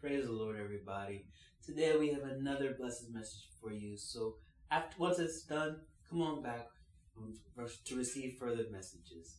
Praise the Lord, everybody. Today we have another blessed message for you. So, after once it's done, come on back um, to receive further messages.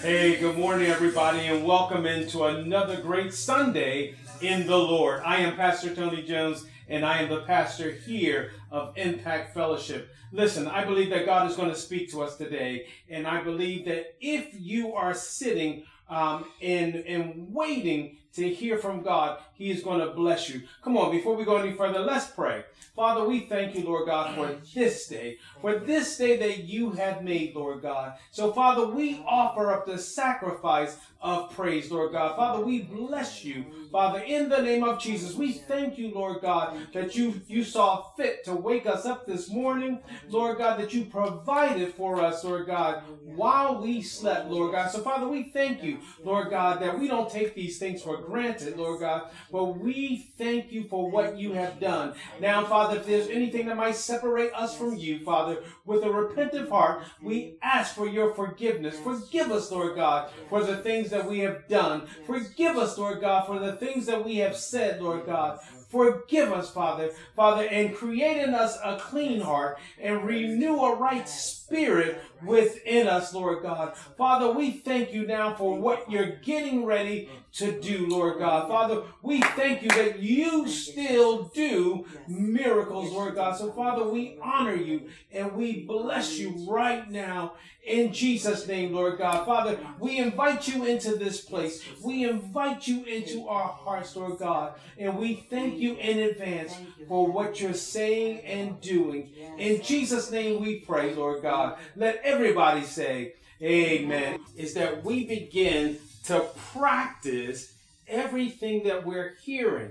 Hey, good morning, everybody, and welcome into another great Sunday in the Lord. I am Pastor Tony Jones, and I am the pastor here of Impact Fellowship. Listen, I believe that God is going to speak to us today, and I believe that if you are sitting um, and, and waiting to hear from God, He is going to bless you. Come on, before we go any further, let's pray. Father, we thank you, Lord God, for this day, for this day that you have made, Lord God. So, Father, we offer up the sacrifice of praise, Lord God. Father, we bless you, Father, in the name of Jesus. We thank you, Lord God, that you, you saw fit to wake us up this morning, Lord God, that you provided for us, Lord God, while we slept, Lord God. So, Father, we thank you, Lord God, that we don't take these things for granted, Lord God, but we thank you for what you have done. Now, Father, if there's anything that might separate us from you, Father, with a repentant heart, we ask for your forgiveness. Forgive us, Lord God, for the things that we have done. Forgive us, Lord God, for the things that we have said, Lord God. Forgive us, Father, Father, and create in us a clean heart and renew a right spirit within us, Lord God. Father, we thank you now for what you're getting ready to do, Lord God. Father, we thank you that you still do miracles, Lord God. So, Father, we honor you and we bless you right now in Jesus' name, Lord God. Father, we invite you into this place. We invite you into our hearts, Lord God. And we thank you in advance for what you're saying and doing. In Jesus' name we pray, Lord God. Let everybody say, Amen. Is that we begin to practice everything that we're hearing.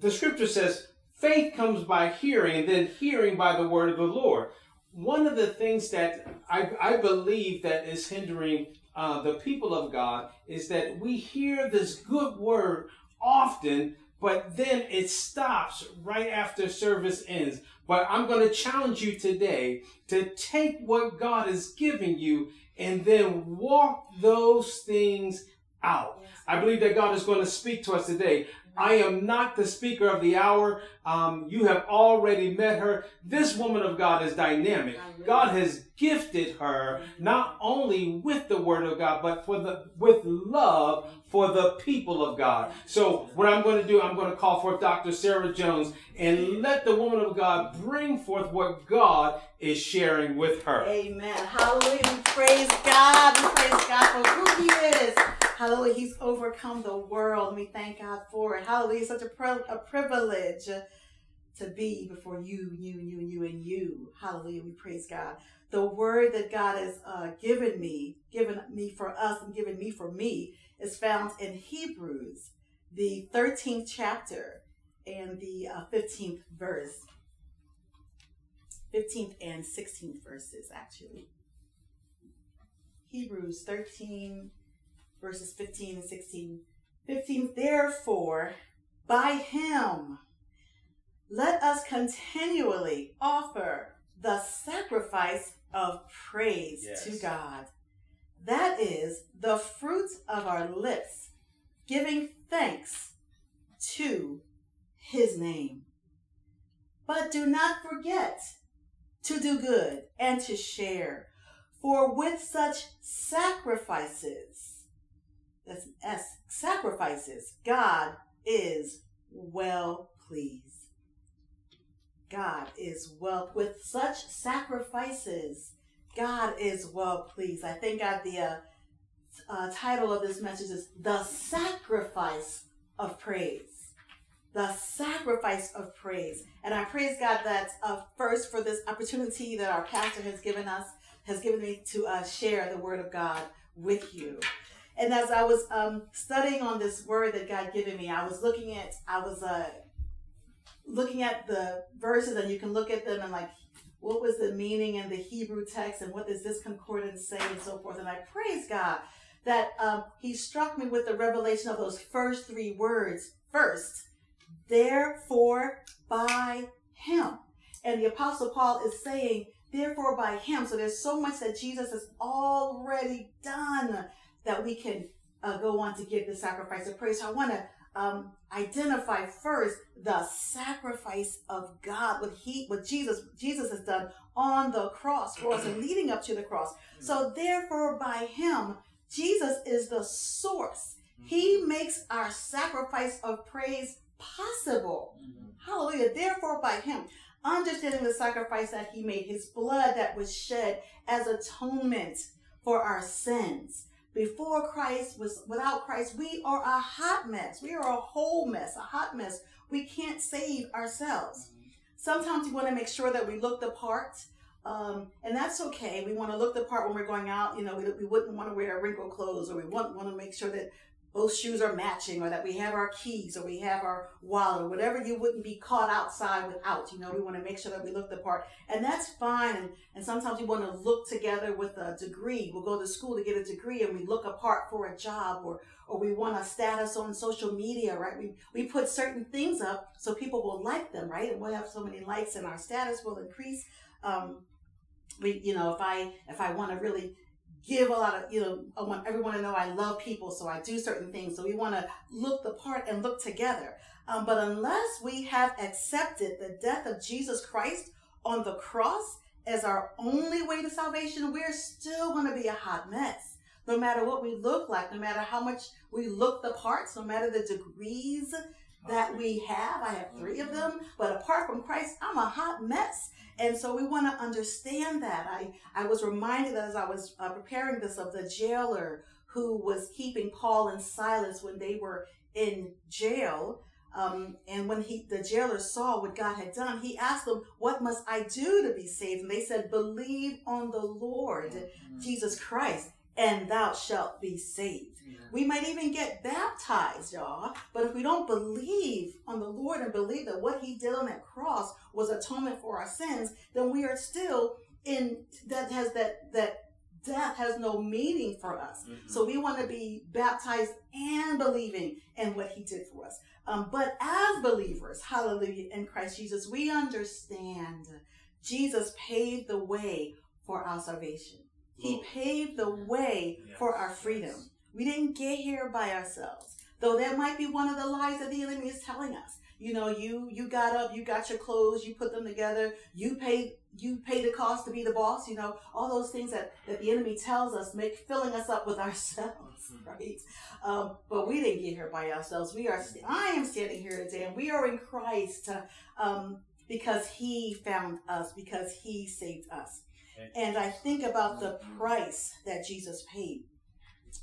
The scripture says, faith comes by hearing, and then hearing by the word of the Lord. One of the things that I, I believe that is hindering uh, the people of God is that we hear this good word often, but then it stops right after service ends. But I'm going to challenge you today to take what God is giving you and then walk those things out. I believe that God is going to speak to us today. I am not the speaker of the hour. Um, you have already met her. This woman of God is dynamic. God has gifted her not only with the word of God, but for the with love for the people of God. So what I'm going to do, I'm going to call forth Dr. Sarah Jones and let the woman of God bring forth what God is sharing with her. Amen. Hallelujah. We praise God. We praise God for who He is. Hallelujah. He's overcome the world. We thank God for it. Hallelujah. It's such a, a privilege to be before you, you, you, and you, and you. Hallelujah. We praise God. The word that God has uh, given me, given me for us, and given me for me is found in Hebrews, the 13th chapter and the uh, 15th verse. 15th and 16th verses, actually. Hebrews 13, verses 15 and 16. 15, therefore, by him, let us continually offer the sacrifice of praise Yes. to God. That is the fruit of our lips, giving thanks to his name. But do not forget to do good and to share, for with such sacrifices, that's S, sacrifices, God is well pleased. God is well with such sacrifices. God is well pleased. I think God the uh, uh, title of this message is the sacrifice of praise. The sacrifice of praise, and I praise God that uh, first for this opportunity that our pastor has given us, has given me to uh, share the word of God with you. And as I was um, studying on this word that God given me, I was looking at, I was uh, looking at the verses, and you can look at them and like, what was the meaning in the Hebrew text, and what does this concordance say, and so forth. And I praise God that um, He struck me with the revelation of those first three words. First, therefore, by Him, and the Apostle Paul is saying, therefore, by Him. So there's so much that Jesus has already done that we can uh, go on to give the sacrifice of praise. So I want to um, identify first the sacrifice of God, what he, what Jesus, Jesus has done on the cross for us and leading up to the cross. So therefore, by Him, Jesus is the source. He makes our sacrifice of praise possible. Hallelujah. Therefore, by Him, understanding the sacrifice that He made, His blood that was shed as atonement for our sins before Christ was without Christ, we are a hot mess. We are a whole mess, a hot mess. We can't save ourselves. Sometimes we want to make sure that we look the part. Um, and that's okay. We want to look the part when we're going out. You know, we, we wouldn't want to wear wrinkled clothes, or we want, want to make sure that both shoes are matching or that we have our keys or we have our wallet or whatever you wouldn't be caught outside without. You know, we want to make sure that we look the part. And that's fine. And, and sometimes we want to look together with a degree. We'll go to school to get a degree and we look apart for a job or, or we want a status on social media, right? We, we put certain things up so people will like them, right? And we'll have so many likes and our status will increase. Um, we, you know, if I, if I want to really give a lot of, you know, I want everyone to know I love people, so I do certain things. So we want to look the part and look together. Um, but unless we have accepted the death of Jesus Christ on the cross as our only way to salvation, we're still going to be a hot mess. No matter what we look like, no matter how much we look the parts, no matter the degrees that we have. I have three of them, but apart from Christ, I'm a hot mess. And so we want to understand that. I, I was reminded as I was uh, preparing this of the jailer who was keeping Paul and Silas when they were in jail. Um, and when he, the jailer saw what God had done, he asked them, what must I do to be saved? And they said, believe on the Lord mm-hmm. Jesus Christ and thou shalt be saved. We might even get baptized, y'all. But if we don't believe on the Lord and believe that what he did on that cross was atonement for our sins, then we are still in that has that that death has no meaning for us. Mm-hmm. So we want to be baptized and believing in what he did for us. Um, but as believers, hallelujah, in Christ Jesus, we understand Jesus paved the way for our salvation. He paved the way yes. for our freedom. We didn't get here by ourselves. Though that might be one of the lies that the enemy is telling us. You know, you you got up, you got your clothes, you put them together, you paid you pay the cost to be the boss, you know, all those things that, that the enemy tells us, make filling us up with ourselves, right? Um, but we didn't get here by ourselves. We are, I am standing here today and we are in Christ um, because he found us, because he saved us. And I think about the mm-hmm. price that Jesus paid.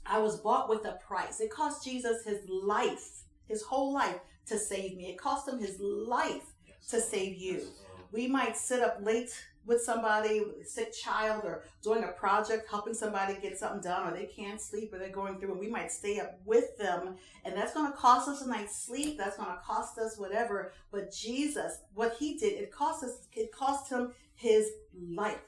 I was bought with a price. It cost Jesus his life, his whole life to save me. It cost him his life to save you. We might sit up late with somebody, with a sick child, or doing a project, helping somebody get something done, or they can't sleep, or they're going through, and we might stay up with them, and that's going to cost us a night's sleep. That's going to cost us whatever. But Jesus, what He did, it cost us. It cost Him His life.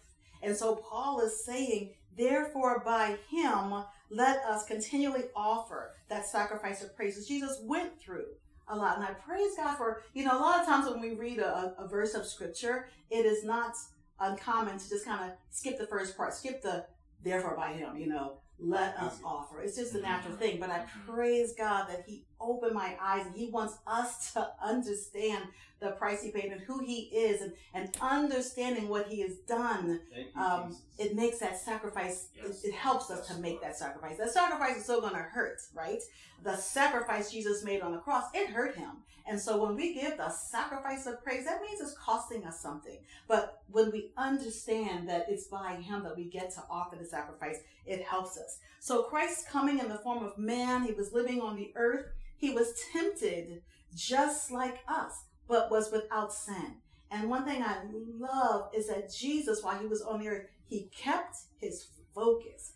And so Paul is saying, therefore, by him, let us continually offer that sacrifice of praise. Jesus went through a lot. And I praise God for, you know, a lot of times when we read a, a verse of scripture, it is not uncommon to just kind of skip the first part, skip the therefore by him, you know, let us offer. It's just a mm-hmm. natural thing. But I mm-hmm. praise God that He opened my eyes and He wants us to understand the price He paid and who He is and, and understanding what He has done. You, um, it makes that sacrifice, yes. it, it, helps us to make that sacrifice. That sacrifice is still going to hurt, right? The sacrifice Jesus made on the cross, it hurt Him. And so when we give the sacrifice of praise, that means it's costing us something. But when we understand that it's by Him that we get to offer the sacrifice, it helps us. So Christ coming in the form of man, He was living on the earth. He was tempted just like us, but was without sin. And one thing I love is that Jesus, while he was on the earth, he kept his focus.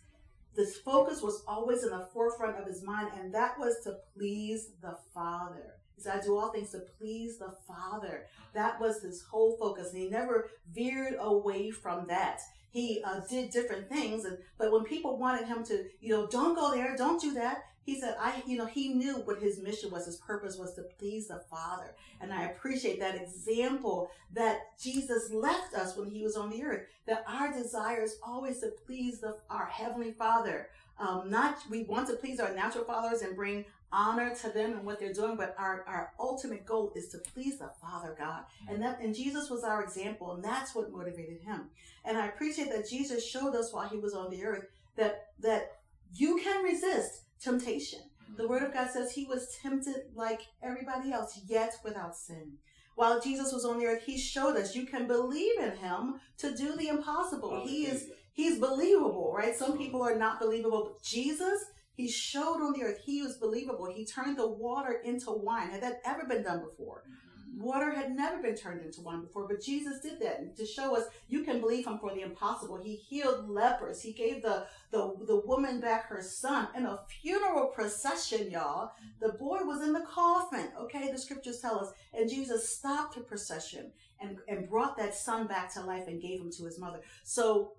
This focus was always in the forefront of his mind, and that was to please the Father. He said, I do all things to please the Father. That was his whole focus. And he never veered away from that. He uh, did different things. And, but when people wanted him to, you know, don't go there, don't do that, he said, I, you know, he knew what his mission was. His purpose was to please the Father. And I appreciate that example that Jesus left us when he was on the earth, that our desire is always to please the, our Heavenly Father. Um, not we want to please our natural fathers and bring honor to them and what they're doing, but our, our ultimate goal is to please the Father God. And that and Jesus was our example, and that's what motivated him. And I appreciate that Jesus showed us while he was on the earth that that you can resist temptation. The word of God says he was tempted like everybody else, yet without sin. While Jesus was on the earth, he showed us you can believe in him to do the impossible. He is he's believable, right? Some people are not believable, but Jesus, he showed on the earth he was believable. He turned the water into wine. Had that ever been done before? Mm-hmm. Water had never been turned into wine before, but Jesus did that to show us you can believe him for the impossible. He healed lepers. He gave the, the, the woman back her son in a funeral procession, y'all. The boy was in the coffin, okay? The scriptures tell us. And Jesus stopped the procession and, and brought that son back to life and gave him to his mother. So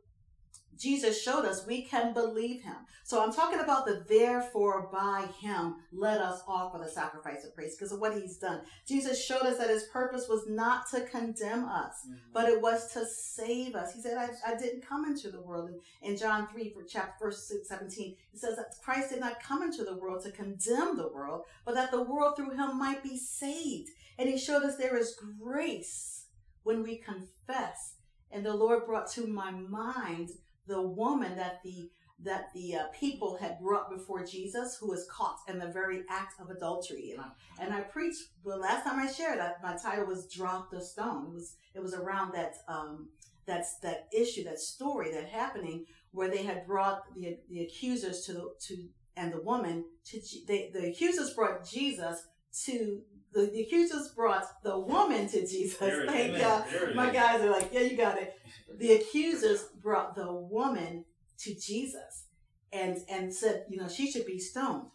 Jesus showed us we can believe him. So I'm talking about the therefore by him let us offer the sacrifice of praise because of what he's done. Jesus showed us that his purpose was not to condemn us, mm-hmm. but it was to save us. He said, I, I didn't come into the world. In John 3, for chapter verse 17, he says that Christ did not come into the world to condemn the world, but that the world through him might be saved. And he showed us there is grace when we confess. And the Lord brought to my mind the woman that the that the uh, people had brought before Jesus, who was caught in the very act of adultery. And I, and I preached. The last time I shared, that my title was "Drop the Stone." It was it was around that um, that's that issue, that story, that happening where they had brought the the accusers to to and the woman to they, the accusers brought Jesus to the, the accusers brought the woman to Jesus. Thank God. My guys are like, yeah, you got it the accusers brought the woman to Jesus and, and said, you know, she should be stoned.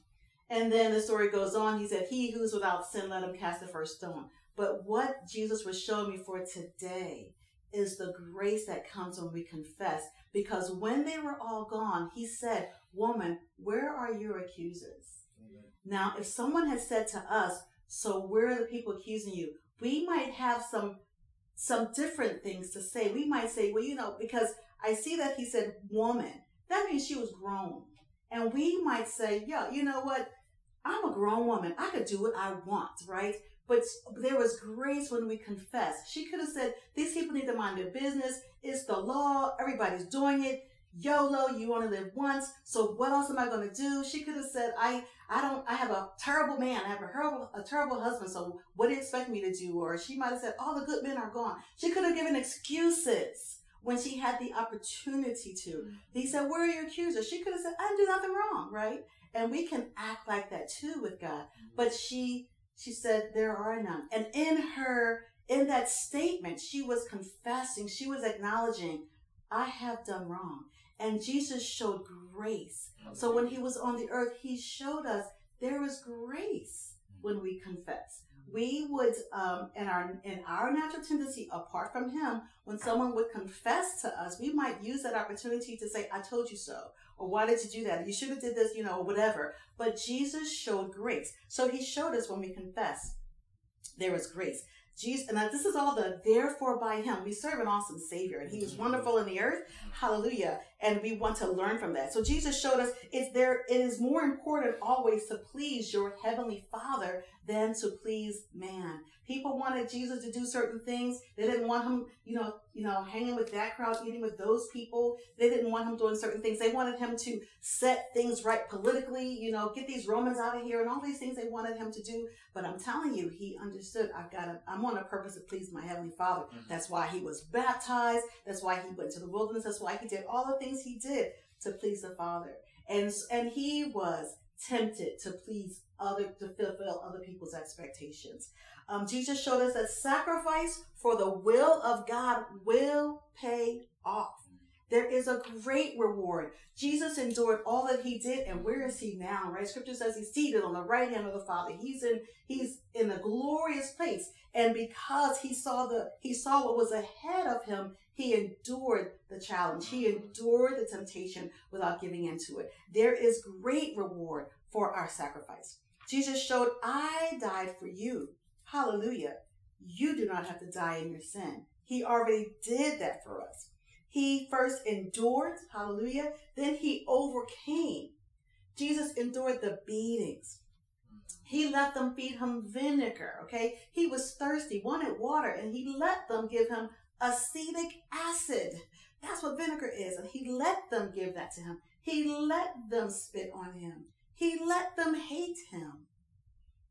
And then the story goes on. He said, he who's without sin, let him cast the first stone. But what Jesus was showing me for today is the grace that comes when we confess. Because when they were all gone, he said, woman, where are your accusers? Now, if someone had said to us, so where are the people accusing you? We might have some some different things to say. We might say, well, you know, because I see that he said woman. That means she was grown. And we might say, yeah, you know what? I'm a grown woman. I could do what I want, right? But there was grace when we confess. She could have said, these people need to mind their business. It's the law. Everybody's doing it. YOLO, you only live once. So what else am I going to do? She could have said, I, I don't, I have a terrible man. I have a terrible, a terrible husband. So what do you expect me to do? Or she might have said, all the good men are gone. She could have given excuses when she had the opportunity to. Mm-hmm. He said, where are your accusers? She could have said, I didn't do nothing wrong, right? And we can act like that too with God. Mm-hmm. But she, she said, there are none. And in her, in that statement, she was confessing, she was acknowledging, I have done wrong. And Jesus showed grace. So when he was on the earth, he showed us there is grace mm. when we confess. We would, um, in our in our natural tendency, apart from Him, when someone would confess to us, we might use that opportunity to say, "I told you so," or "Why did you do that? You should have did this," you know, or whatever. But Jesus showed grace, so He showed us when we confess, there is grace. Jesus, and this is all the therefore by him. We serve an awesome Savior, and He is mm. wonderful in the earth. Mm. Hallelujah. And we want to learn from that. So Jesus showed us it's there, it is more important always to please your heavenly Father than to please man. People wanted Jesus to do certain things. They didn't want him, you know, you know, hanging with that crowd, eating with those people. They didn't want him doing certain things. They wanted him to set things right politically, you know, get these Romans out of here and all these things they wanted him to do. But I'm telling you, he understood. I've got to, I'm on a purpose to please my heavenly Father. Mm-hmm. That's why he was baptized. That's why he went to the wilderness. That's why he did all the things he did to please the Father. And and he was tempted to please other to fulfill other people's expectations. Um, Jesus showed us that sacrifice for the will of God will pay off. There is a great reward. Jesus endured all that he did, and where is he now? Right? Scripture says he's seated on the right hand of the Father. He's in he's in a glorious place. And because he saw the he saw what was ahead of him, he endured the challenge. He endured the temptation without giving into it. There is great reward for our sacrifice. Jesus showed, I died for you. Hallelujah. You do not have to die in your sin. He already did that for us. He first endured, hallelujah, then he overcame Jesus endured the beatings. He let them feed him vinegar, okay? He was thirsty, wanted water, and he let them give him acetic acid. That's what vinegar is. And he let them give that to him. He let them spit on him. He let them hate him.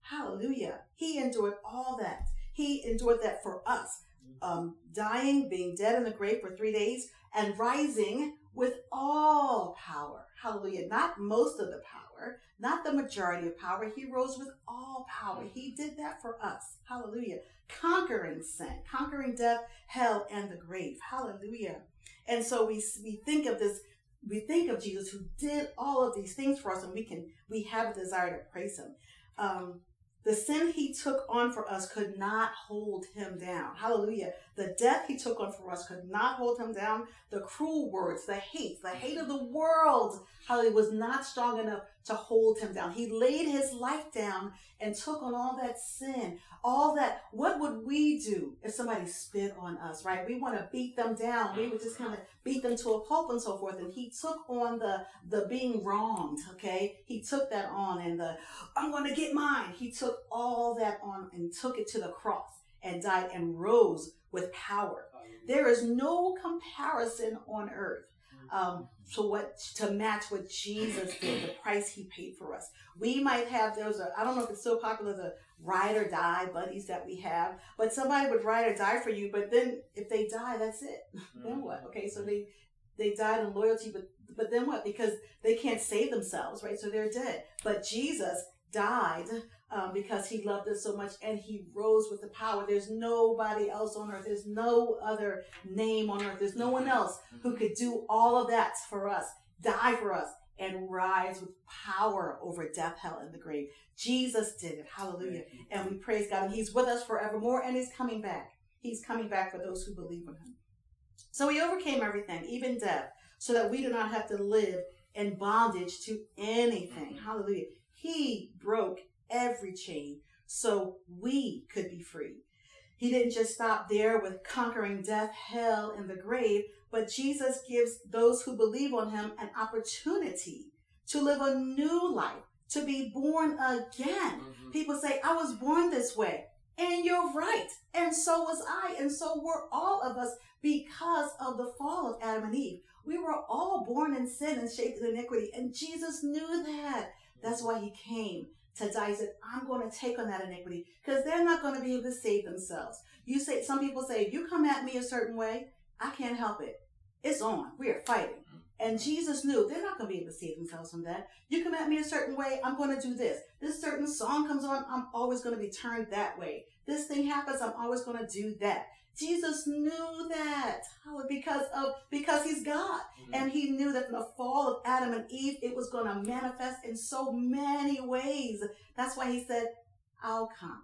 Hallelujah. He endured all that. He endured that for us. Um, dying, being dead in the grave for three days, and rising with all power. Hallelujah. Not most of the power, not the majority of power. He rose with all power. He did that for us. Hallelujah. Conquering sin, conquering death, hell, and the grave. Hallelujah. And so we, we think of this, we think of Jesus who did all of these things for us and we can, we have a desire to praise him. Um, the sin he took on for us could not hold him down. Hallelujah. The death he took on for us could not hold him down. The cruel words, the hate, the hate of the world, hallelujah, was not strong enough to hold him down. He laid his life down and took on all that sin, all that. What would we do if somebody spit on us, right? We want to beat them down. We would just kind of beat them to a pulp and so forth. And he took on the, the being wronged, okay? He took that on and the, I'm going to get mine. He took all that on and took it to the cross and died and rose with power. There is no comparison on earth um, to what to match what Jesus did, the price He paid for us. We might have those. I don't know if it's so popular the ride or die buddies that we have, but somebody would ride or die for you. But then if they die, that's it. then what? Okay, so they they died in loyalty, but but then what? Because they can't save themselves, right? So they're dead. But Jesus died um, because he loved us so much and he rose with the power. There's nobody else on earth. There's no other name on earth. There's no one else who could do all of that for us, die for us, and rise with power over death, hell, and the grave. Jesus did it. Hallelujah. And we praise God. And he's with us forevermore and he's coming back. He's coming back for those who believe in him. So he overcame everything, even death, so that we do not have to live in bondage to anything. Hallelujah. He broke every chain so we could be free. He didn't just stop there with conquering death, hell, and the grave, but Jesus gives those who believe on him an opportunity to live a new life, to be born again. Mm-hmm. People say, I was born this way. And you're right. And so was I. And so were all of us because of the fall of Adam and Eve. We were all born in sin and shaped in iniquity. And Jesus knew that. That's why he came to said, I'm going to take on that iniquity because they're not going to be able to save themselves. You say, some people say, if you come at me a certain way, I can't help it. It's on. We are fighting. And Jesus knew they're not going to be able to save themselves from that. You come at me a certain way, I'm going to do this. This certain song comes on, I'm always going to be turned that way. This thing happens, I'm always going to do that. Jesus knew that because of because he's God, mm-hmm. and he knew that in the fall of Adam and Eve, it was going to manifest in so many ways. That's why he said, "I'll come,"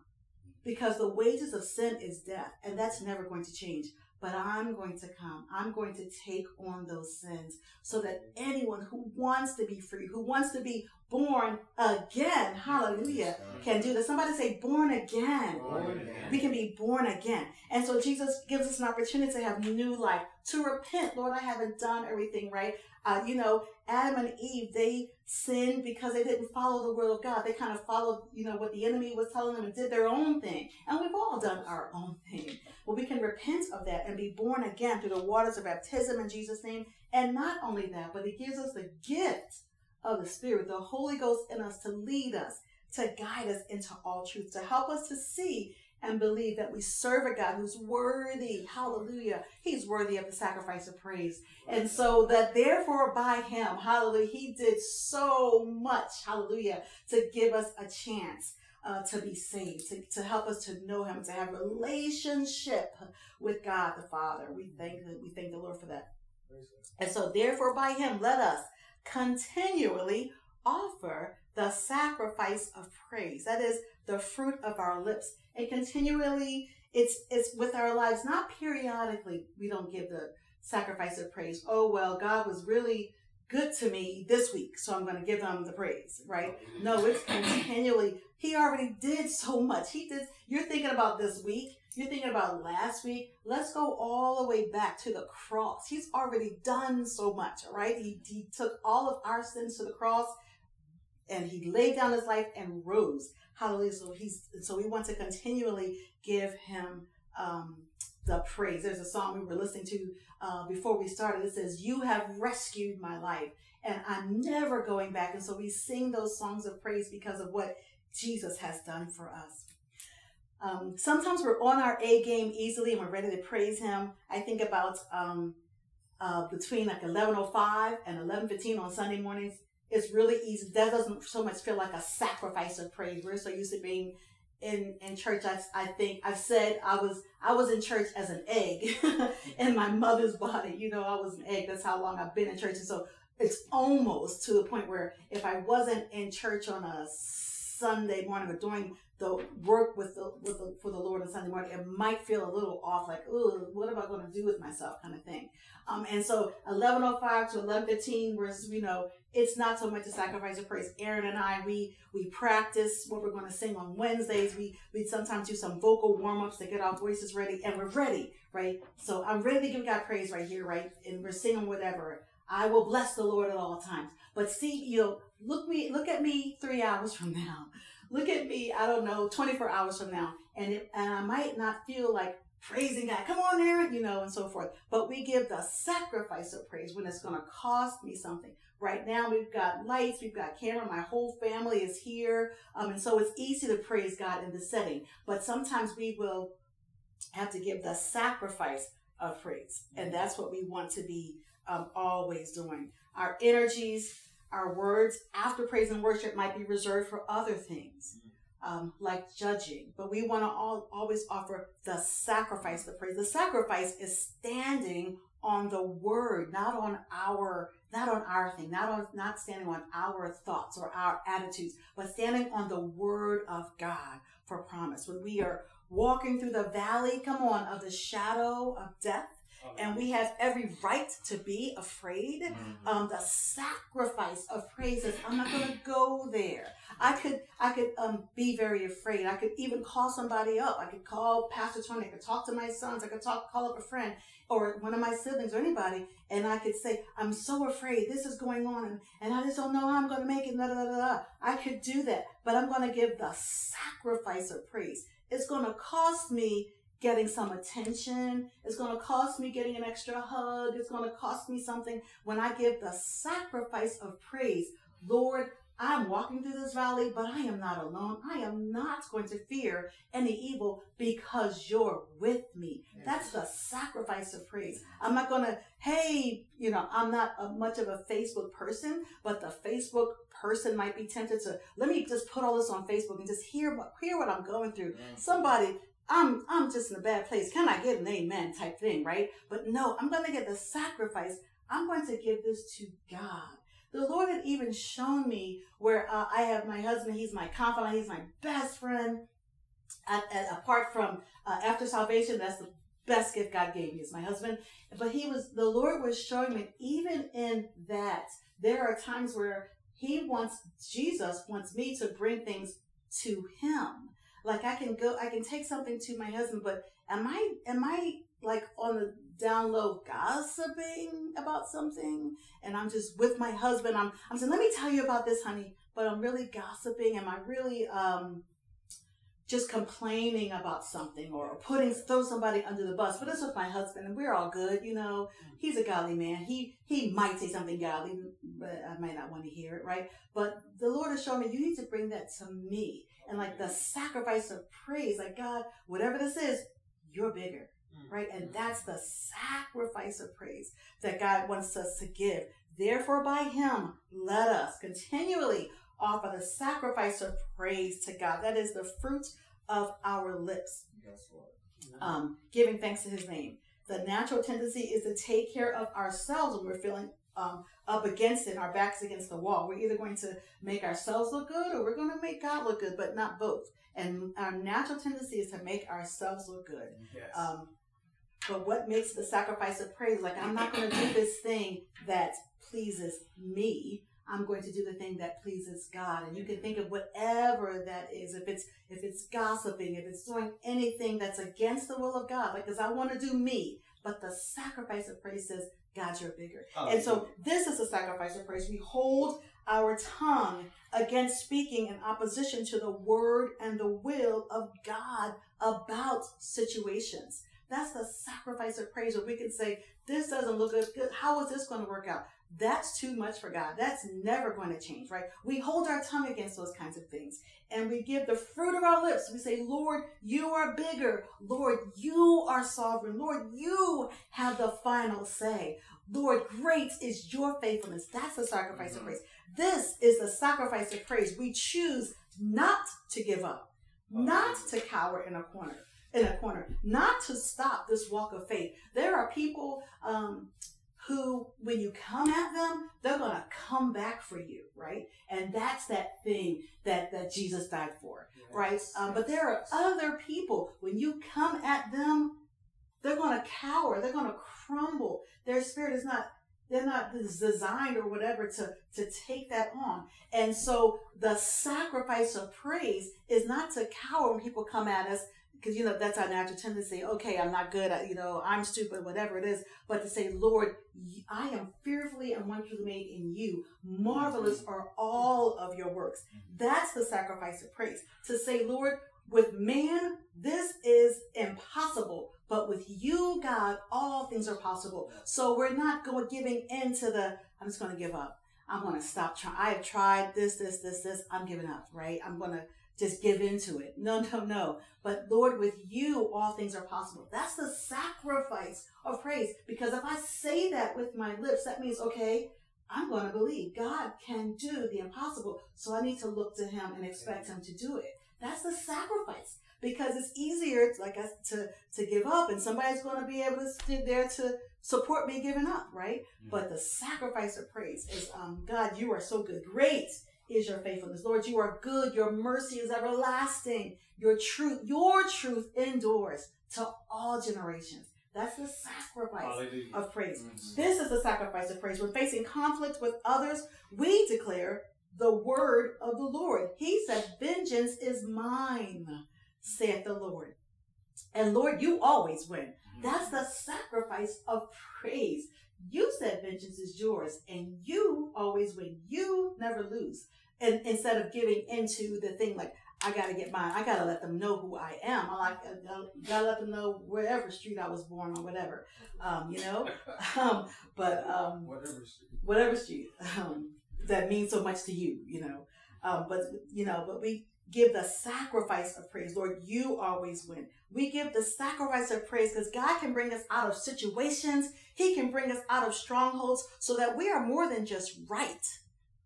because the wages of sin is death, and that's never going to change. But I'm going to come. I'm going to take on those sins so that anyone who wants to be free, who wants to be born again, hallelujah, can do this. Somebody say, born again. born again. We can be born again. And so Jesus gives us an opportunity to have new life, to repent. Lord, I haven't done everything right. Uh, you know, Adam and Eve, they sinned because they didn't follow the word of God. They kind of followed, you know, what the enemy was telling them and did their own thing. And we've all done our own thing. But we can repent of that and be born again through the waters of baptism in Jesus' name. And not only that, but he gives us the gift of the Spirit, the Holy Ghost in us to lead us, to guide us into all truth, to help us to see and believe that we serve a God who's worthy. Hallelujah. He's worthy of the sacrifice of praise. And so that therefore by him, hallelujah, he did so much, hallelujah, to give us a chance. Uh, to be saved, to, to help us to know Him, to have relationship with God the Father. We thank we thank the Lord for that. And so, therefore, by Him, let us continually offer the sacrifice of praise. That is the fruit of our lips. And continually, it's, it's with our lives, not periodically. We don't give the sacrifice of praise. Oh, well, God was really good to me this week, so I'm going to give him the praise, right? No, it's continually. He already did so much. He did. You're thinking about this week. You're thinking about last week. Let's go all the way back to the cross. He's already done so much, right He, he took all of our sins to the cross. and he laid down his life and rose. Hallelujah. So he's so we want to continually give him um, the praise. There's a song we were listening to uh, before we started. It says, "You have rescued my life, and I'm never going back." And so we sing those songs of praise because of what Jesus has done for us. Um, sometimes we're on our A game easily and we're ready to praise Him. I think about um, uh, between like 11:05 and 11:15 on Sunday mornings. It's really easy. That doesn't so much feel like a sacrifice of praise. We're so used to being in in church. I, I think I've said I was I was in church as an egg in my mother's body. You know, I was an egg. That's how long I've been in church, and so it's almost to the point where if I wasn't in church on a Sunday morning or doing the work with the with the, for the Lord on Sunday morning, it might feel a little off, like, oh, what am I going to do with myself, kind of thing. Um, and so 11:05 to 11:15, where you know it's not so much a sacrifice of praise. Aaron and I, we we practice what we're going to sing on Wednesdays. We we sometimes do some vocal warm ups to get our voices ready, and we're ready, right? So I'm ready to give God praise right here, right? And we're singing whatever. I will bless the Lord at all times. But see, you know, look me, look at me three hours from now. Look at me, I don't know, 24 hours from now, and it, and I might not feel like praising God. Come on, Aaron, you know, and so forth. But we give the sacrifice of praise when it's going to cost me something. Right now, we've got lights, we've got camera, my whole family is here. Um, and so it's easy to praise God in the setting. But sometimes we will have to give the sacrifice of praise. And that's what we want to be um, always doing. Our energies, our words after praise and worship might be reserved for other things um, like judging, but we want to all, always offer the sacrifice, the praise. The sacrifice is standing on the word, not on our, not on our thing, not on, not standing on our thoughts or our attitudes, but standing on the word of God for promise. When we are walking through the valley, come on, of the shadow of death, and we have every right to be afraid. Mm-hmm. Um, the sacrifice of praises. I'm not going to go there. I could, I could um, be very afraid. I could even call somebody up. I could call Pastor Tony. I could talk to my sons. I could talk, call up a friend or one of my siblings or anybody, and I could say, "I'm so afraid. This is going on, and, and I just don't know how I'm going to make it." Da, da, da, da. I could do that, but I'm going to give the sacrifice of praise. It's going to cost me getting some attention. It's going to cost me getting an extra hug. It's going to cost me something when I give the sacrifice of praise. Lord, I'm walking through this valley, but I am not alone. I am not going to fear any evil because you're with me. That's the sacrifice of praise. I'm not going to, hey, you know, I'm not a, much of a Facebook person, but the Facebook person might be tempted to let me just put all this on Facebook and just hear hear what I'm going through. Mm-hmm. Somebody I'm I'm just in a bad place. Can I get an amen type thing, right? But no, I'm going to get the sacrifice. I'm going to give this to God. The Lord had even shown me where uh, I have my husband. He's my confidant. He's my best friend. At, at, apart from uh, after salvation, that's the best gift God gave me is my husband. But he was the Lord was showing me even in that there are times where He wants Jesus wants me to bring things to Him like I can go, I can take something to my husband, but am I, am I like on the down low gossiping about something? And I'm just with my husband. I'm, I'm saying, let me tell you about this, honey. But I'm really gossiping. Am I really, um, just complaining about something or putting throw somebody under the bus. But it's with my husband, and we're all good. You know, he's a godly man. He he might say something godly, but I might not want to hear it, right? But the Lord has shown me you need to bring that to me and like the sacrifice of praise, like God, whatever this is, you're bigger, mm. right? And that's the sacrifice of praise that God wants us to give. Therefore, by Him, let us continually offer the sacrifice of praise to God. That is the fruit of our lips. Yes, Lord. Um, giving thanks to His name. The natural tendency is to take care of ourselves when we're feeling um, up against it, our backs against the wall. We're either going to make ourselves look good or we're going to make God look good, but not both. And our natural tendency is to make ourselves look good. Yes. Um, but what makes the sacrifice of praise? Like, I'm not going to do this thing that pleases me. I'm going to do the thing that pleases God. And you can think of whatever that is. If it's, if it's gossiping, if it's doing anything that's against the will of God, like, cause I want to do me. But the sacrifice of praise says, God, you're bigger. Oh, and so this is a sacrifice of praise. We hold our tongue against speaking in opposition to the word and the will of God about situations. That's the sacrifice of praise where we can say, this doesn't look good. How is this going to work out? That's too much for God. That's never going to change, right? We hold our tongue against those kinds of things and we give the fruit of our lips. We say, Lord, you are bigger. Lord, you are sovereign. Lord, you have the final say. Lord, great is your faithfulness. That's the sacrifice mm-hmm. of praise. This is the sacrifice of praise. We choose not to give up, not to cower in a corner, in a corner, not to stop this walk of faith. There are people um, who, when you come at them, they're going to come back for you, right? And that's that thing that, that Jesus died for, yes. right? Um, but there are other people, when you come at them, they're going to cower, they're going to crumble. Their spirit is not they're not designed or whatever to to take that on and so the sacrifice of praise is not to cower when people come at us because you know that's our natural tendency. Okay, I'm not good. At, you know, I'm stupid, whatever it is. But to say, Lord, I am fearfully and wonderfully made in you. Marvelous mm-hmm. are all of your works. Mm-hmm. That's the sacrifice of praise. To say, Lord, with man, this is impossible. But with you, God, all things are possible. So we're not going giving in to the, I'm just going to give up. I'm going to stop trying. I have tried this, this, this, this. I'm giving up, right? I'm going to just give into it. No, no, no. But Lord, with you, all things are possible. That's the sacrifice of praise. Because if I say that with my lips, that means, okay, I'm going to believe God can do the impossible. So I need to look to him and expect him to do it. That's the sacrifice. Because it's easier, like us, to, to give up and somebody's going to be able to sit there to support me giving up, right? Mm-hmm. But the sacrifice of praise is, um, God, you are so good. Great is your faithfulness. Lord, you are good. Your mercy is everlasting. Your truth, your truth endures to all generations. That's the sacrifice Hallelujah. of praise. Mm-hmm. This is the sacrifice of praise. When facing conflict with others, we declare the word of the Lord. He said, Vengeance is mine, saith the Lord. And Lord, you always win. Mm-hmm. That's the sacrifice of praise. You said vengeance is yours, and you always win. You never lose. And instead of giving into the thing like, I gotta get mine. I gotta let them know who I am. I like I gotta let them know wherever street I was born on, whatever, um, you know. Um, but um, whatever street, whatever street um, that means so much to you, you know. Um, but you know, but we give the sacrifice of praise, Lord. You always win. We give the sacrifice of praise because God can bring us out of situations. He can bring us out of strongholds so that we are more than just right.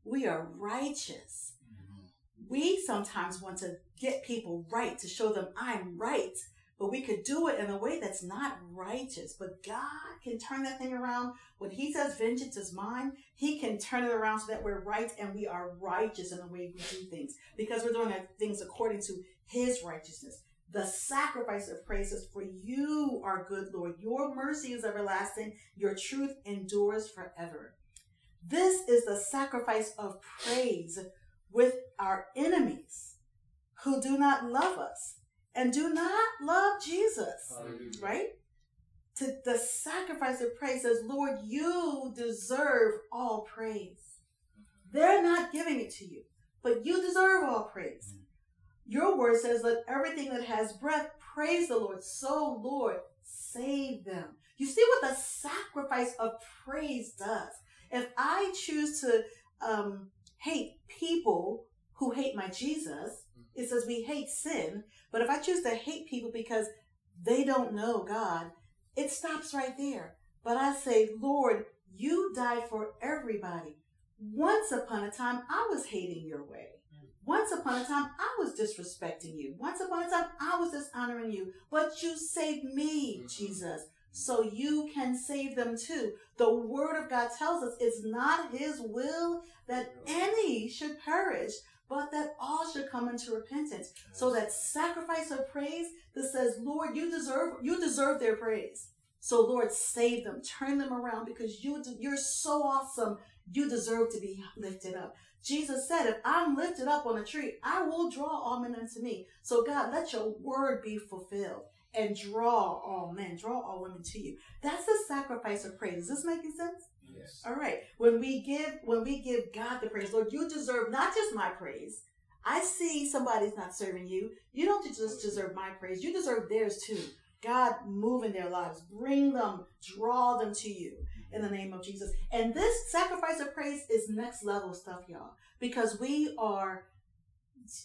We are righteous. Mm-hmm. We sometimes want to get people right to show them I'm right, but we could do it in a way that's not righteous. But God can turn that thing around. When He says vengeance is mine, He can turn it around so that we're right and we are righteous in the way we do things because we're doing things according to His righteousness. The sacrifice of praises for you are good, Lord. Your mercy is everlasting. Your truth endures forever. This is the sacrifice of praise with our enemies who do not love us and do not love Jesus, Hallelujah. right? To the sacrifice of praise says, Lord, you deserve all praise. They're not giving it to you, but you deserve all praise. Your word says, let everything that has breath praise the Lord. So, Lord, save them. You see what the sacrifice of praise does. If I choose to um, hate people who hate my Jesus, it says we hate sin. But if I choose to hate people because they don't know God, it stops right there. But I say, Lord, you died for everybody. Once upon a time, I was hating your way. Once upon a time, I was disrespecting you. Once upon a time, I was dishonoring you. But you saved me, mm-hmm. Jesus so you can save them too. The word of God tells us it's not his will that any should perish, but that all should come into repentance. So that sacrifice of praise that says, Lord, you deserve, you deserve their praise. So Lord, save them, turn them around because you, you're so awesome. You deserve to be lifted up. Jesus said, if I'm lifted up on a tree, I will draw all men unto me. So God, let your word be fulfilled and draw all men, draw all women to you. That's the sacrifice of praise. Is this making sense? Yes. All right. When we give, when we give God the praise, Lord, you deserve not just my praise. I see somebody's not serving you. You don't just deserve my praise. You deserve theirs too. God, move in their lives. Bring them, draw them to you in the name of Jesus. And this sacrifice of praise is next level stuff, y'all, because we are,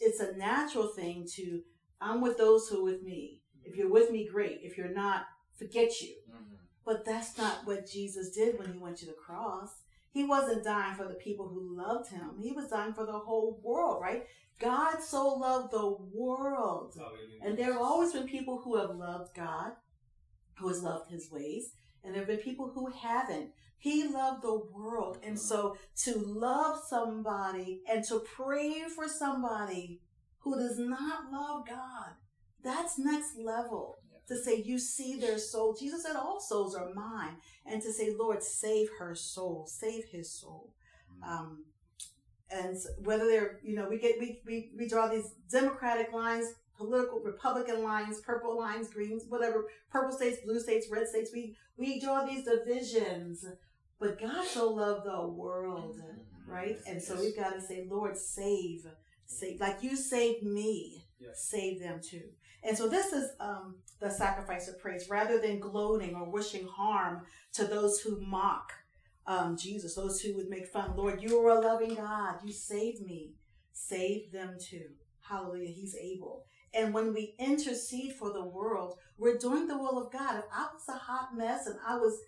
it's a natural thing to, I'm with those who are with me. If you're with me, great. If you're not, forget you. Mhm. But that's not what Jesus did when he went to the cross. He wasn't dying for the people who loved him. He was dying for the whole world, right? God so loved the world. Hallelujah. And there have always been people who have loved God, who has loved his ways, and there have been people who haven't. He loved the world. And so to love somebody and to pray for somebody who does not love God, that's next level. To say, you see their soul. Jesus said, all souls are mine. And to say, Lord, save her soul, save his soul. Um, and whether they're, you know, we get, we, we, we draw these democratic lines, political Republican lines, purple lines, greens, whatever, purple states, blue states, red states. We, we draw these divisions, but God so loved the world, right? And so we've got to say, Lord, save, save, like you saved me, Yes. save them too. And so this is um, the sacrifice of praise, rather than gloating or wishing harm to those who mock um, Jesus, those who would make fun. Lord, you are a loving God. You saved me. Save them too. Hallelujah. He's able. And when we intercede for the world, we're doing the will of God. If I was a hot mess and I was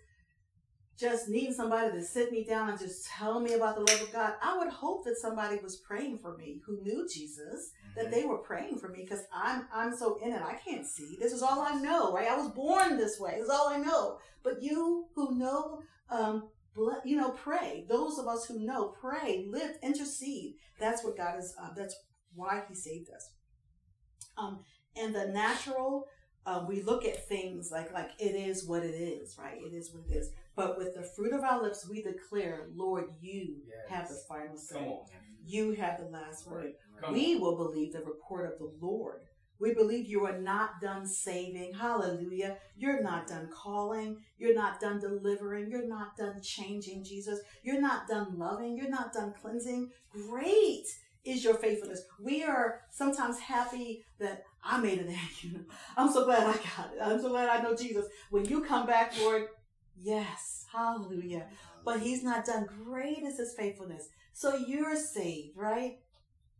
just needing somebody to sit me down and just tell me about the love of God, I would hope that somebody was praying for me who knew Jesus, that they were praying for me because I'm I'm so in it. I can't see. This is all I know, right? I was born this way. This is all I know. But you who know, um, you know, pray. Those of us who know, pray, live, intercede. That's what God is. Uh, that's why He saved us. Um, and the natural, uh, we look at things like like it is what it is, right? It is what it is. But with the fruit of our lips, we declare, Lord, you Yes. have the final say. On. You have the last word. Come We will believe the report of the Lord. We believe you are not done saving. Hallelujah. You're not done calling. You're not done delivering. You're not done changing, Jesus. You're not done loving. You're not done cleansing. Great is your faithfulness. We are sometimes happy that I made. You know, I'm so glad I got it. I'm so glad I know Jesus. When you come back, Lord, yes, hallelujah. But he's not done. Great is his faithfulness. So you're saved, right?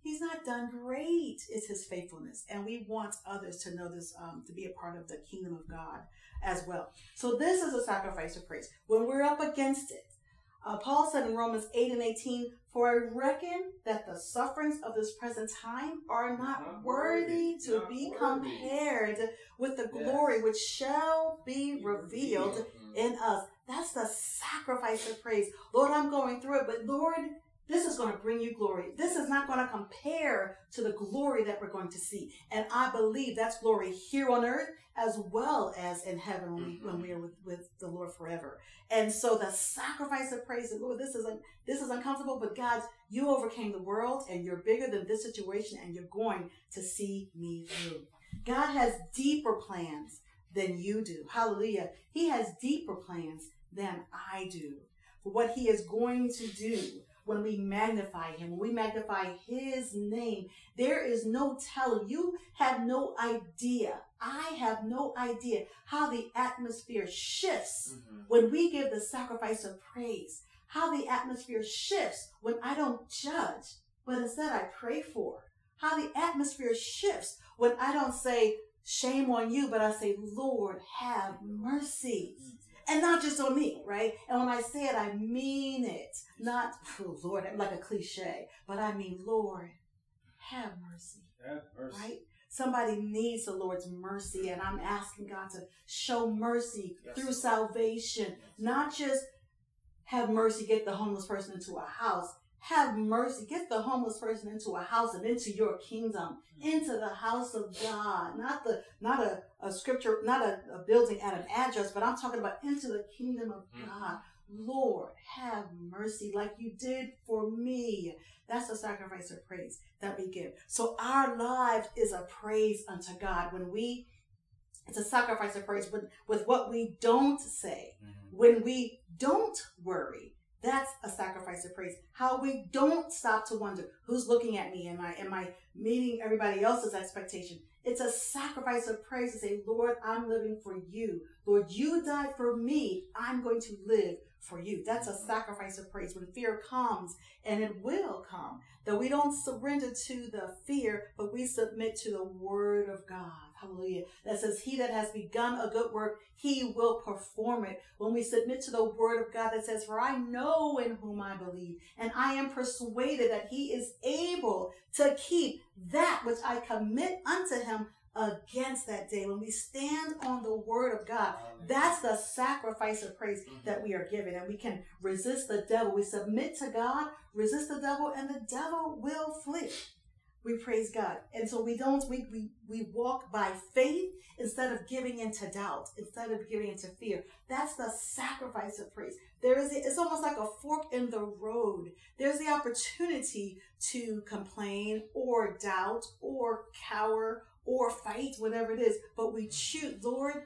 He's not done. Great is his faithfulness. And we want others to know this, um, to be a part of the kingdom of God as well. So this is a sacrifice of praise. When we're up against it, uh, Paul said in Romans 8 and 18, For I reckon that the sufferings of this present time are not Not worthy to not be worthy. compared with the Yes. glory which shall be revealed Mhm. in us. That's the sacrifice of praise. Lord, I'm going through it, but Lord, this is going to bring you glory. This is not going to compare to the glory that we're going to see. And I believe that's glory here on earth as well as in heaven when, we, mm-hmm. when we are with, with the Lord forever. And so the sacrifice of praise, and Lord, this is, un, this is uncomfortable, but God, you overcame the world and you're bigger than this situation and you're going to see me through. God has deeper plans than you do. Hallelujah. He has deeper plans than I do for what he is going to do when we magnify him, when we magnify his name. There is no telling. You have no idea. I have no idea how the atmosphere shifts Mhm. when we give the sacrifice of praise. How the atmosphere shifts when I don't judge, but instead I pray for. How the atmosphere shifts when I don't say, shame on you, but I say, Lord, have mercy. And not just on me, right? And when I say it, I mean it. Not, oh, Lord, like a cliche, but I mean, Lord, have mercy, Have mercy. right? Somebody needs the Lord's mercy, and I'm asking God to show mercy Yes. through salvation, not just have mercy, get the homeless person into a house. Have mercy, get the homeless person into a house and into your kingdom, into the house of God. Not the, not a, a scripture, not a, a building at an address, but I'm talking about into the kingdom of Mhm. God. Lord, have mercy like you did for me. That's the sacrifice of praise that we give. So our life is a praise unto God when we It's a sacrifice of praise with, with what we don't say. Mm-hmm. When we don't worry, that's a sacrifice of praise. How we don't stop to wonder who's looking at me. Am I am I meeting everybody else's expectation? It's a sacrifice of praise to say, Lord, I'm living for you. Lord, you died for me. I'm going to live for you. That's a sacrifice of praise. When fear comes, and it will come, that we don't surrender to the fear, but we submit to the word of God. Hallelujah. That says, He that has begun a good work, He will perform it. When we submit to the word of God that says, For I know in whom I believe, and I am persuaded that He is able to keep that which I commit unto Him against that day. When we stand on the word of God, that's the sacrifice of praise mm-hmm. that we are given. And we can resist the devil. We submit to God, resist the devil, and the devil will flee. We praise God. And so we don't, we, we, we walk by faith instead of giving into doubt, instead of giving into fear. That's the sacrifice of praise. There is, it's almost like a fork in the road. There's the opportunity to complain or doubt or cower or fight, whatever it is. But we choose, Lord,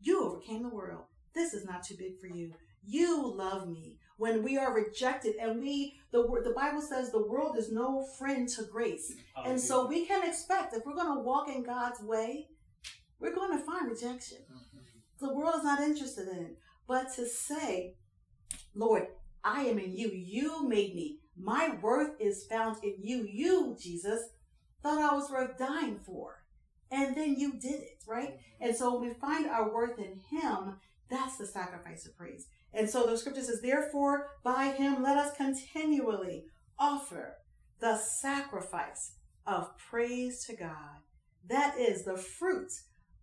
you overcame the world. This is not too big for you. You love me. When we are rejected and we, the word, the Bible says the world is no friend to grace. And so we can expect if we're going to walk in God's way, we're going to find rejection. Mm-hmm. The world is not interested in it. But to say, Lord, I am in you. You made me. My worth is found in you. You, Jesus, thought I was worth dying for. And then you did it, right? Mm-hmm. And so when we find our worth in Him, that's the sacrifice of praise. And so the scripture says, therefore, by Him, let us continually offer the sacrifice of praise to God. That is the fruit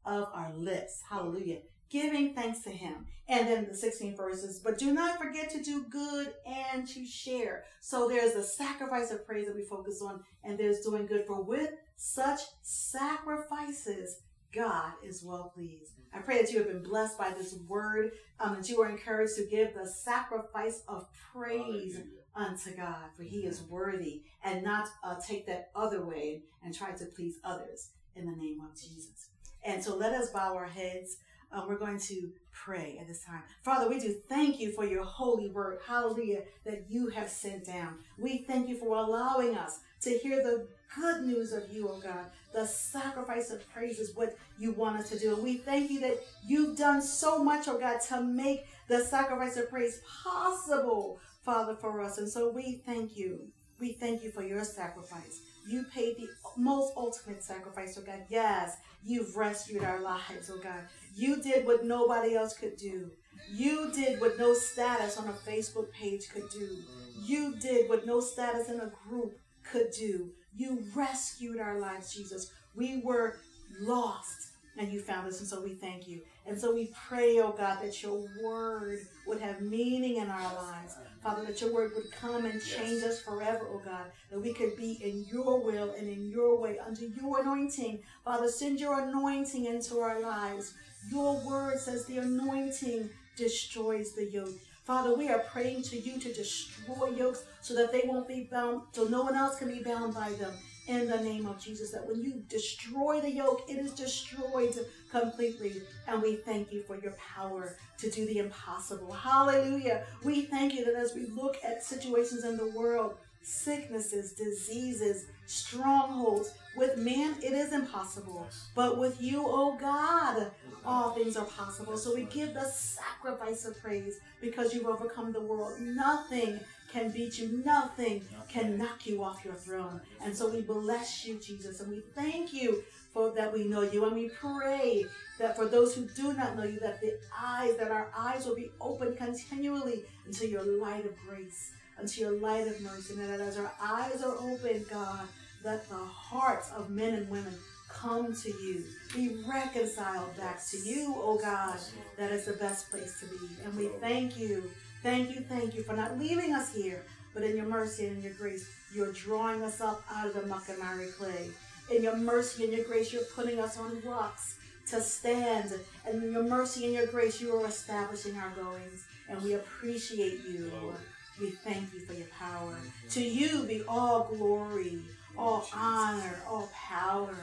of our lips. Hallelujah. Giving thanks to Him. And then the 16 verses, but do not forget to do good and to share. So there's the sacrifice of praise that we focus on, and there's doing good. For with such sacrifices, God is well pleased. I pray that you have been blessed by this word, um, that you are encouraged to give the sacrifice of praise unto God, for He is worthy, and not uh, take that other way and try to please others in the name of Jesus. And so let us bow our heads. Um, we're going to pray at this time. Father, we do thank you for your holy word, hallelujah, that you have sent down. We thank you for allowing us to hear the good news of you, oh God. The sacrifice of praise is what you want us to do. And we thank you that you've done so much, oh God, to make the sacrifice of praise possible, Father, for us. And so we thank you. We thank you for your sacrifice. You paid the most ultimate sacrifice, oh God. Yes, you've rescued our lives, oh God. You did what nobody else could do. You did what no status on a Facebook page could do. You did what no status in a group could do. You rescued our lives, Jesus. We were lost and you found us, and so we thank you. And so we pray, oh God, that your word would have meaning in our lives. Father, that your word would come and change us forever, oh God, that we could be in your will and in your way under your anointing. Father, send your anointing into our lives. Your word says the anointing destroys the yoke. Father, we are praying to you to destroy yokes so that they won't be bound, so no one else can be bound by them. In the name of Jesus, that when you destroy the yoke, it is destroyed completely. And we thank you for your power to do the impossible. Hallelujah. We thank you that as we look at situations in the world, sicknesses, diseases, strongholds, with man it is impossible. But with you, oh God, all things are possible. So we give the sacrifice of praise because you've overcome the world. Nothing can beat you. Nothing can knock you off your throne. And so we bless you, Jesus, and we thank you for that we know you. And we pray that for those who do not know you, that the eyes, that our eyes will be open continually into your light of grace, unto your light of mercy. And that as our eyes are open, God, let the hearts of men and women come to you. Be reconciled back to you, oh God. That is the best place to be. And we thank you. Thank you, thank you for not leaving us here, but in your mercy and in your grace, you're drawing us up out of the muck and miry clay. In your mercy and your grace, you're putting us on rocks to stand. And in your mercy and your grace, you are establishing our goings. And we appreciate you, Lord. We thank you for your power. To you be all glory, all honor, all power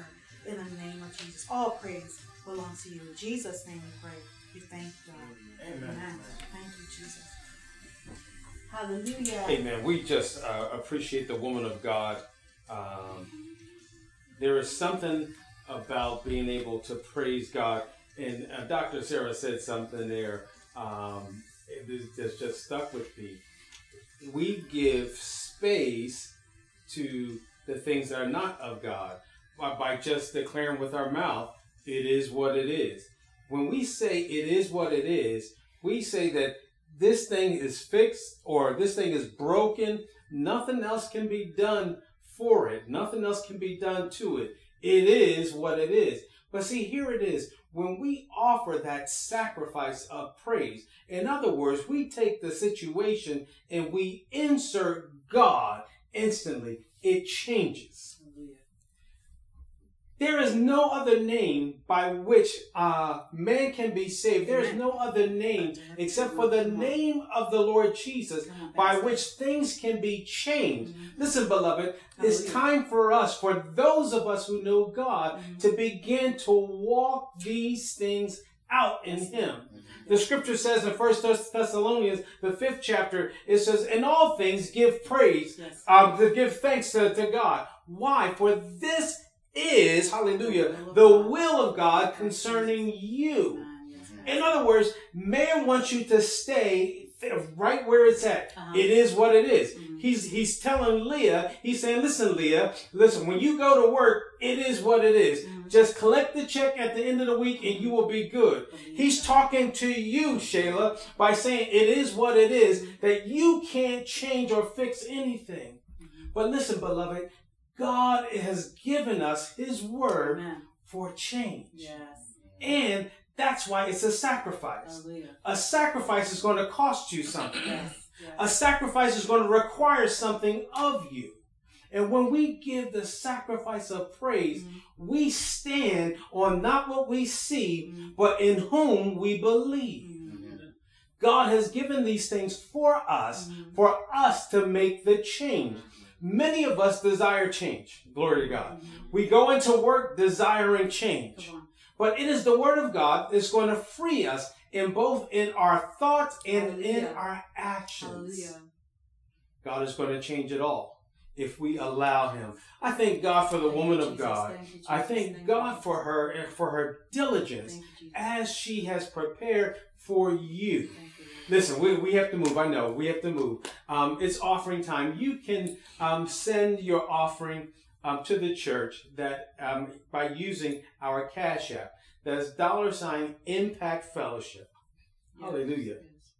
in the name of Jesus. All praise belongs to you. In Jesus' name we pray. We thank God. Amen. Amen. Thank you, Jesus. Hallelujah. Amen. We just uh, appreciate the woman of God. Um, there is something about being able to praise God. And uh, Dr. Sarah said something there um, it is- that's just stuck with me. We give space to the things that are not of God by, by just declaring with our mouth, it is what it is. When we say it is what it is, we say that this thing is fixed or this thing is broken. Nothing else can be done for it. Nothing else can be done to it. It is what it is. But see, here it is. When we offer that sacrifice of praise, in other words, we take the situation and we insert God instantly, it changes. There is no other name by which uh, man can be saved. There is no other name except for the name of the Lord Jesus by which things can be changed. Listen, beloved, it's time for us, for those of us who know God, to begin to walk these things out in Him. The scripture says in First Thessalonians, the fifth chapter, it says, In all things give praise, Yes. um, to give thanks to, to God. Why? For this is, hallelujah, the will of God concerning you. In other words, man wants you to stay right where it's at. Uh-huh. It is what it is. Mhm. He's he's telling Leah, he's saying, listen, Leah, listen, when you go to work, it is what it is. Mhm. Just collect the check at the end of the week and you will be good. He's talking to you, Shayla, by saying it is what it is, that you can't change or fix anything. But listen, beloved, God has given us His word Amen. for change. Yes. And that's why it's a sacrifice. Hallelujah. A sacrifice is going to cost you something. Yes. A sacrifice is going to require something of you. And when we give the sacrifice of praise, Mhm. we stand on not what we see, Mhm. but in whom we believe. Mhm. God has given these things for us, Mhm. for us to make the change. Many of us desire change. Glory to God. We go into work desiring change. But it is the word of God that's going to free us in both in our thoughts and in our actions. Hallelujah. God is going to change it all if we allow him. I thank God for the Thank you, woman of. God. Thank you, I thank Thank God you. for her and for her diligence as she has prepared for you. Thank you, Lord. Listen, we, we have to move. I know we have to move. Um, it's offering time. You can um, send your offering um, to the church that um, by using our Cash App. That's dollar sign Impact Fellowship. Hallelujah. Yes.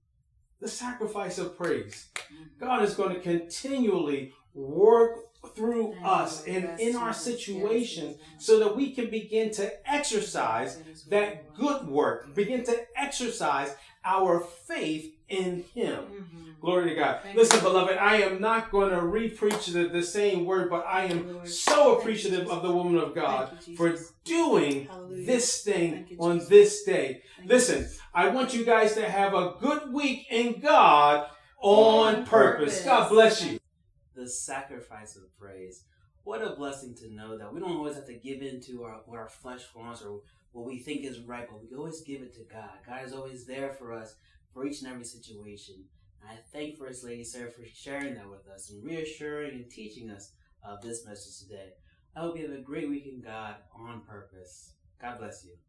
The sacrifice of praise. Mhm. God is going to continually work through us and in our situations yes, so that we can begin to exercise That is that good work, begin to exercise our faith in Him. Mhm. Glory to God. Thank Listen, you. beloved, I am not going to re-preach the, the same word, but I am Lord. so appreciative of the woman of God you, for doing Hallelujah. this thing you, on this day. Thank Listen, Jesus. I want you guys to have a good week in God on, On purpose. purpose. God bless you. the sacrifice of praise. What a blessing to know that we don't always have to give in to our, what our flesh wants or what we think is right, but we always give it to God. God is always there for us for each and every situation. And I thank First Lady Sarah for sharing that with us and reassuring and teaching us of this message today. I hope you have a great week in God on purpose. God bless you.